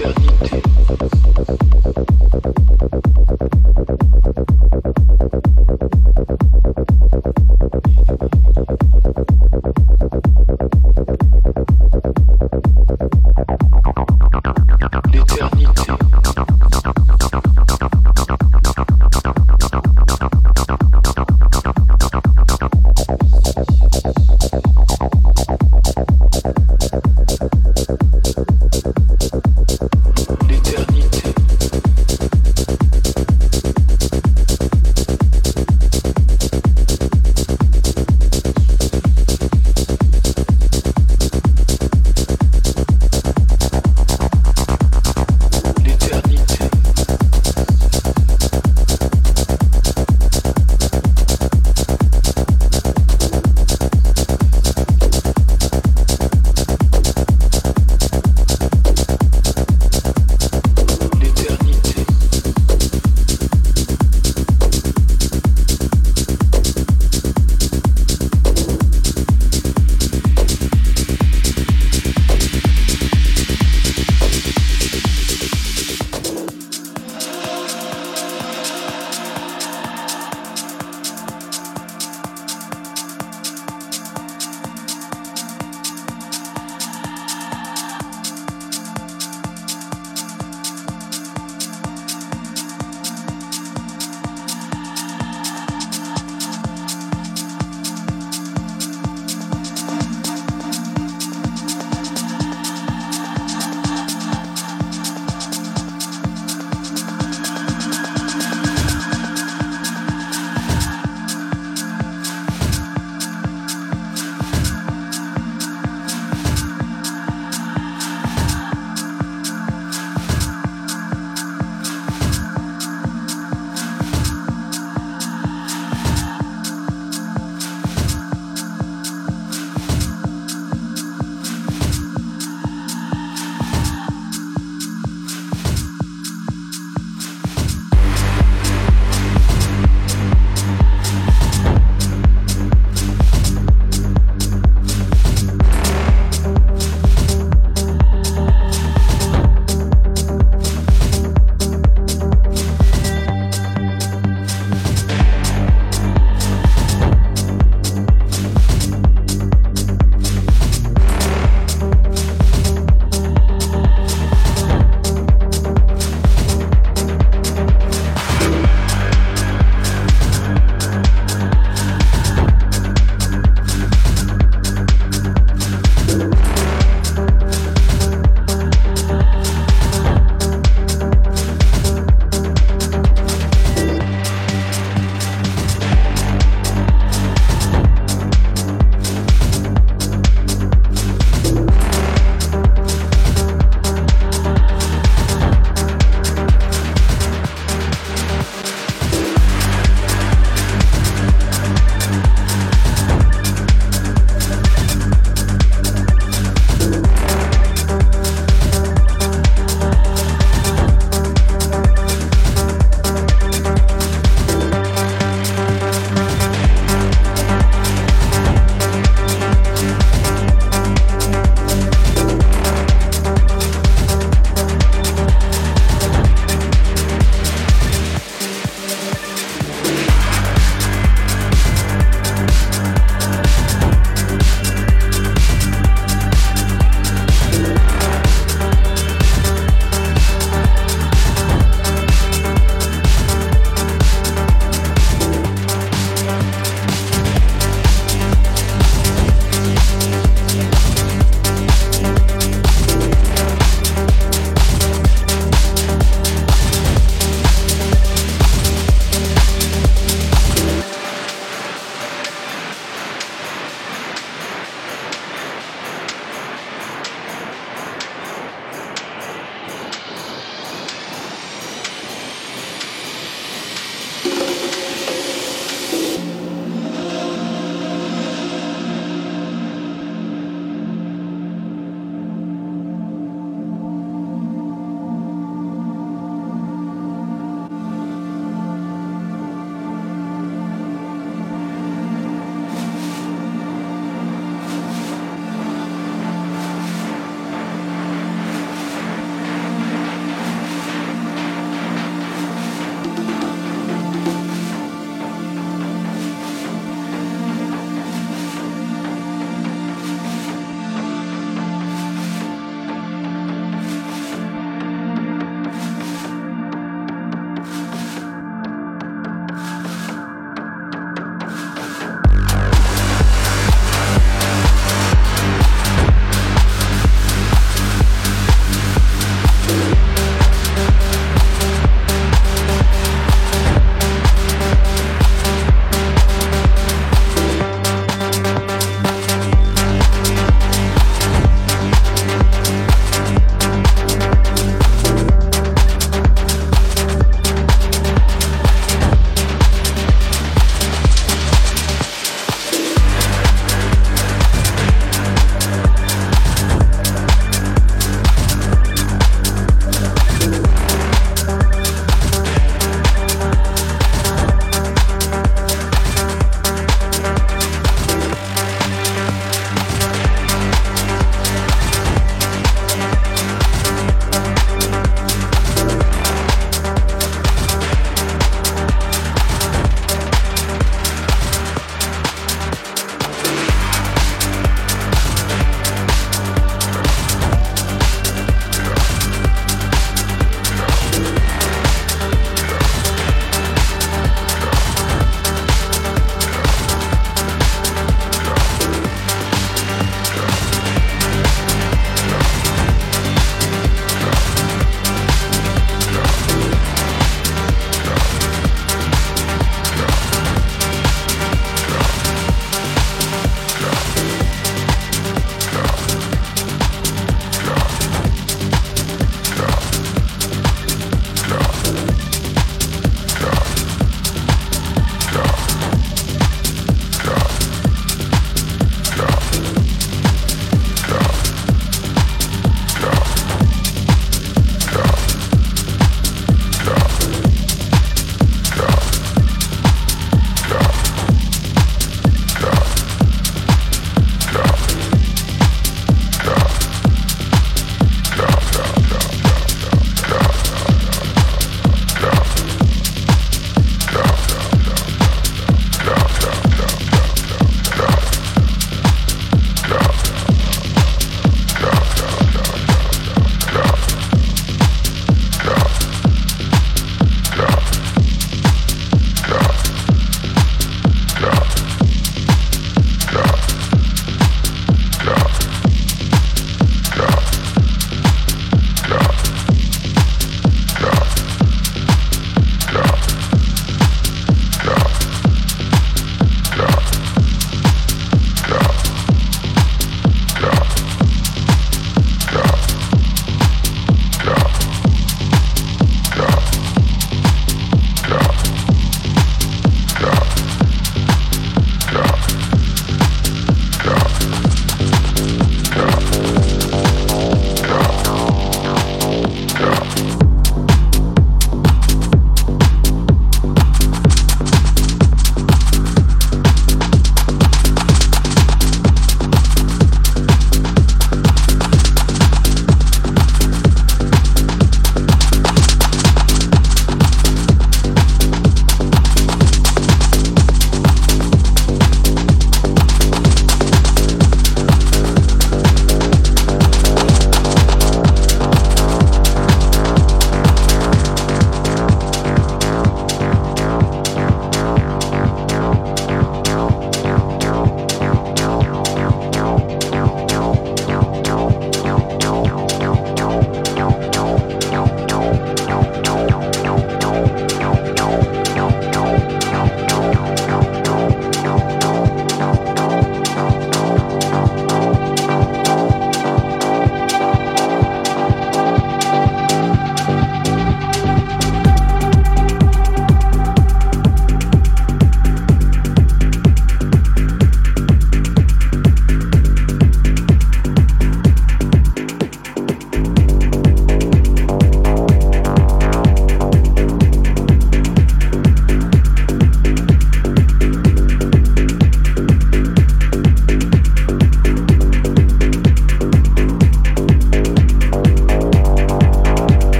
L'éternité.